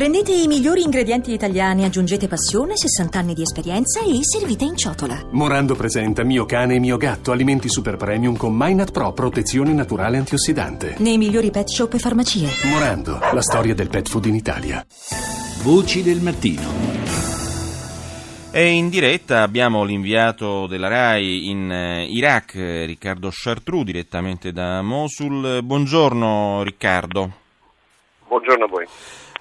Prendete i migliori ingredienti italiani, aggiungete passione, 60 anni di esperienza e servite in ciotola. Morando presenta Mio cane e mio gatto, alimenti super premium con Minat Pro, protezione naturale antiossidante. Nei migliori pet shop e farmacie. Morando, la storia del pet food in Italia. Voci del mattino. E in diretta abbiamo l'inviato della RAI in eh, Iraq, Riccardo Chartrou, direttamente da Mosul. Buongiorno Riccardo. Buongiorno a voi.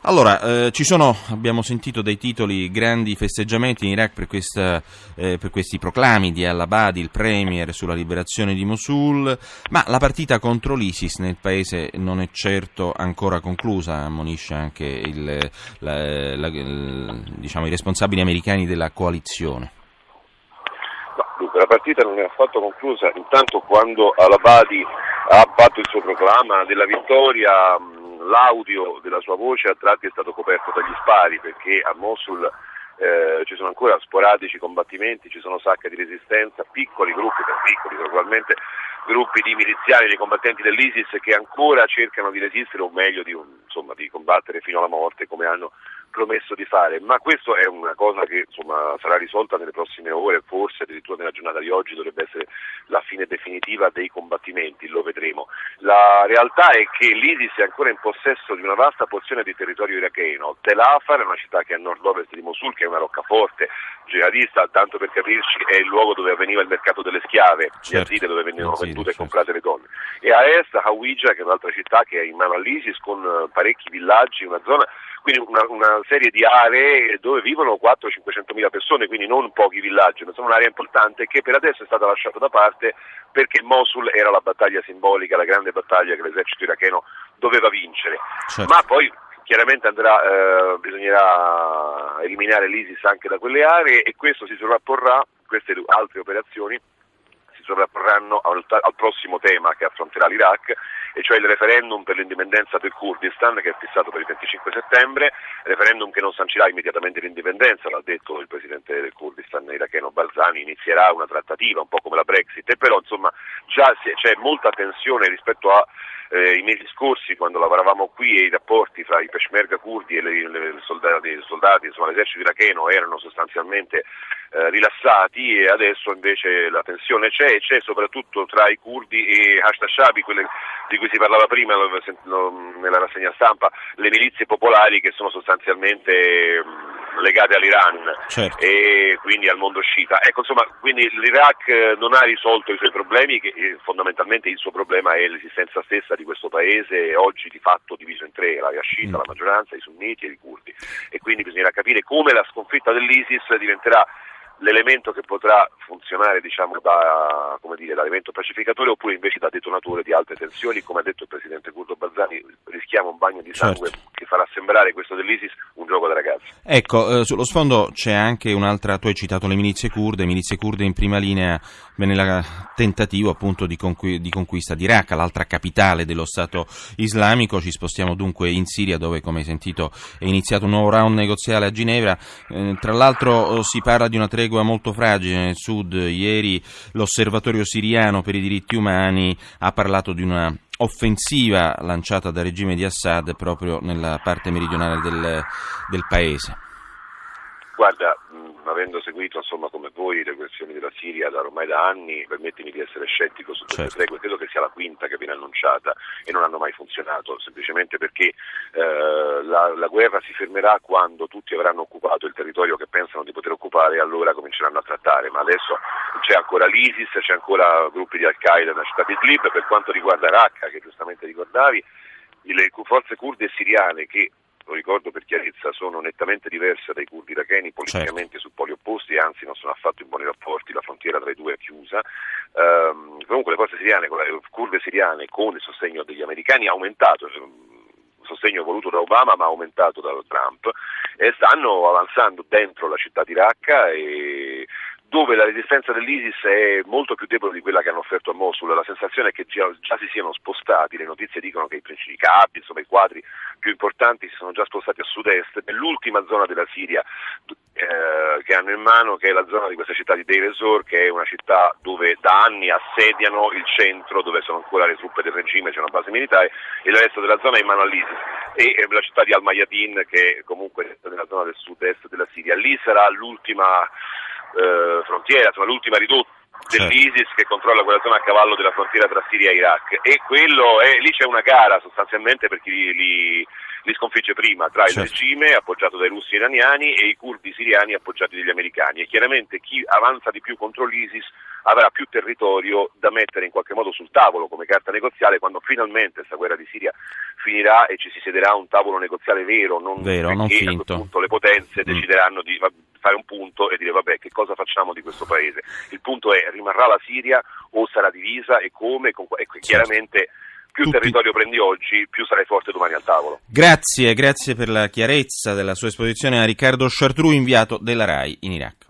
Allora, eh, sono, abbiamo sentito dei titoli, grandi festeggiamenti in Iraq per, questa, eh, per questi proclami di al-Abadi, il premier, sulla liberazione di Mosul, ma la partita contro l'ISIS nel paese non è certo ancora conclusa, ammonisce anche il, la, la, il, diciamo, i responsabili americani della coalizione. La partita non è affatto conclusa, intanto quando al-Abadi ha fatto il suo proclama della vittoria l'audio della sua voce a tratti è stato coperto dagli spari perché a Mosul eh, ci sono ancora sporadici combattimenti, ci sono sacche di resistenza, piccoli gruppi, per piccoli naturalmente, gruppi di miliziani, di combattenti dell'ISIS che ancora cercano di resistere o meglio di, insomma, di combattere fino alla morte come hanno promesso di fare, ma questo è una cosa che insomma, sarà risolta nelle prossime ore, forse addirittura nella giornata di oggi dovrebbe essere la fine definitiva dei combattimenti, lo vedremo. La realtà è che l'ISIS è ancora in possesso di una vasta porzione di territorio iracheno. Tel Afar è una città che è a nord-ovest di Mosul, che è una roccaforte jihadista, tanto per capirci è il luogo dove avveniva il mercato delle schiave, certo. Yazide, dove venivano vendute certo. e comprate le donne. E a est Hawija, che è un'altra città che è in mano all'ISIS, con eh, parecchi villaggi, una zona quindi una, una, serie di aree dove vivono 400-500 mila persone, quindi non pochi villaggi, ma sono un'area importante che per adesso è stata lasciata da parte perché Mosul era la battaglia simbolica, la grande battaglia che l'esercito iracheno doveva vincere. Certo. Ma poi chiaramente andrà, eh, bisognerà eliminare l'ISIS anche da quelle aree e questo si sovrapporrà, queste altre operazioni sovrapporranno al, al prossimo tema che affronterà l'Iraq e cioè il referendum per l'indipendenza del Kurdistan che è fissato per il 25 settembre, referendum che non sancirà immediatamente l'indipendenza, l'ha detto il presidente del Kurdistan iracheno Barzani, inizierà una trattativa un po' come la Brexit, e però insomma già c'è molta tensione rispetto a eh, i mesi scorsi quando lavoravamo qui e i rapporti fra i peshmerga kurdi e le soldati, i soldati insomma, l'esercito iracheno erano sostanzialmente eh, rilassati e adesso invece la tensione c'è e c'è soprattutto tra i kurdi e Hashtashabi, quelle di cui si parlava prima nella rassegna stampa, le milizie popolari che sono sostanzialmente mh, legate all'Iran certo. e quindi al mondo sciita. Ecco, insomma, quindi l'Iraq non ha risolto i suoi problemi, che fondamentalmente il suo problema è l'esistenza stessa di questo paese, oggi di fatto diviso in tre, l'area sciita, mm. la maggioranza, i sunniti e i curdi. E quindi bisognerà capire come la sconfitta dell'ISIS diventerà l'elemento che potrà funzionare diciamo, da, dire, da, elemento pacificatore oppure invece da detonatore di altre tensioni, come ha detto il Presidente Curdo Bazzani, rischiamo un bagno di sangue certo. che farà sembrare questo dell'ISIS un gioco da ragazzi. Ecco, eh, sullo sfondo c'è anche un'altra, tu hai citato le milizie kurde, milizie kurde in prima linea nel tentativo appunto di, conqu- di conquista di Raqqa, l'altra capitale dello Stato islamico, ci spostiamo dunque in Siria dove come hai sentito è iniziato un nuovo round negoziale a Ginevra, eh, tra l'altro si parla di una tregua tregua molto fragile nel sud. Ieri l'osservatorio siriano per i diritti umani ha parlato di una offensiva lanciata dal regime di Assad proprio nella parte meridionale del, del paese. Guarda, avendo seguito insomma, come voi le questioni della Siria da ormai da anni, permettimi di essere scettico su queste certo. tregue, credo che sia la quinta che viene annunciata e non hanno mai funzionato, semplicemente perché eh, la, la, guerra si fermerà quando tutti avranno occupato il territorio che pensano di poter occupare e allora cominceranno a trattare, ma adesso c'è ancora l'ISIS, c'è ancora gruppi di Al-Qaeda nella città di Idlib, per quanto riguarda Raqqa, che giustamente ricordavi, le forze kurde siriane che lo ricordo per chiarezza, sono nettamente diverse dai curdi iracheni, politicamente certo. su poli opposti, anzi non sono affatto in buoni rapporti, la frontiera tra i due è chiusa. Um, comunque le forze siriane, le kurde siriane con il sostegno degli americani ha aumentato, sostegno voluto da Obama ma aumentato da Trump, e stanno avanzando dentro la città di Raqqa e dove la resistenza dell'ISIS è molto più debole di quella che hanno offerto a Mosul, la sensazione è che già, già si siano spostati, le notizie dicono che i principi capi, insomma i quadri più importanti si sono già spostati a sud-est, nell'ultima zona della Siria eh, che hanno in mano, che è la zona di questa città di Deir ez-Zor, che è una città dove da anni assediano il centro, dove sono ancora le truppe del regime, c'è una base militare, e il resto della zona è in mano all'ISIS, e la città di Al-Mayadin, che comunque è nella zona del sud-est della Siria. Lì sarà l'ultima eh, frontiera, insomma, l'ultima ridotta dell'ISIS che controlla quella zona a cavallo della frontiera tra Siria e Iraq. E quello è, lì c'è una gara sostanzialmente per chi li, li, sconfigge prima tra certo. il regime appoggiato dai russi iraniani e i curdi siriani appoggiati dagli americani e chiaramente chi avanza di più contro l'ISIS avrà più territorio da mettere in qualche modo sul tavolo come carta negoziale quando finalmente questa guerra di Siria finirà e ci si siederà a un tavolo negoziale vero, non, vero, non finto. a quel punto le potenze mm. decideranno di fare un punto e dire vabbè che cosa facciamo di questo paese. Il punto è rimarrà la Siria o sarà divisa e come, e chiaramente più Tutti. territorio prendi oggi, più sarai forte domani al tavolo. Grazie, grazie per la chiarezza della sua esposizione a Riccardo Chartrou, inviato della RAI in Iraq.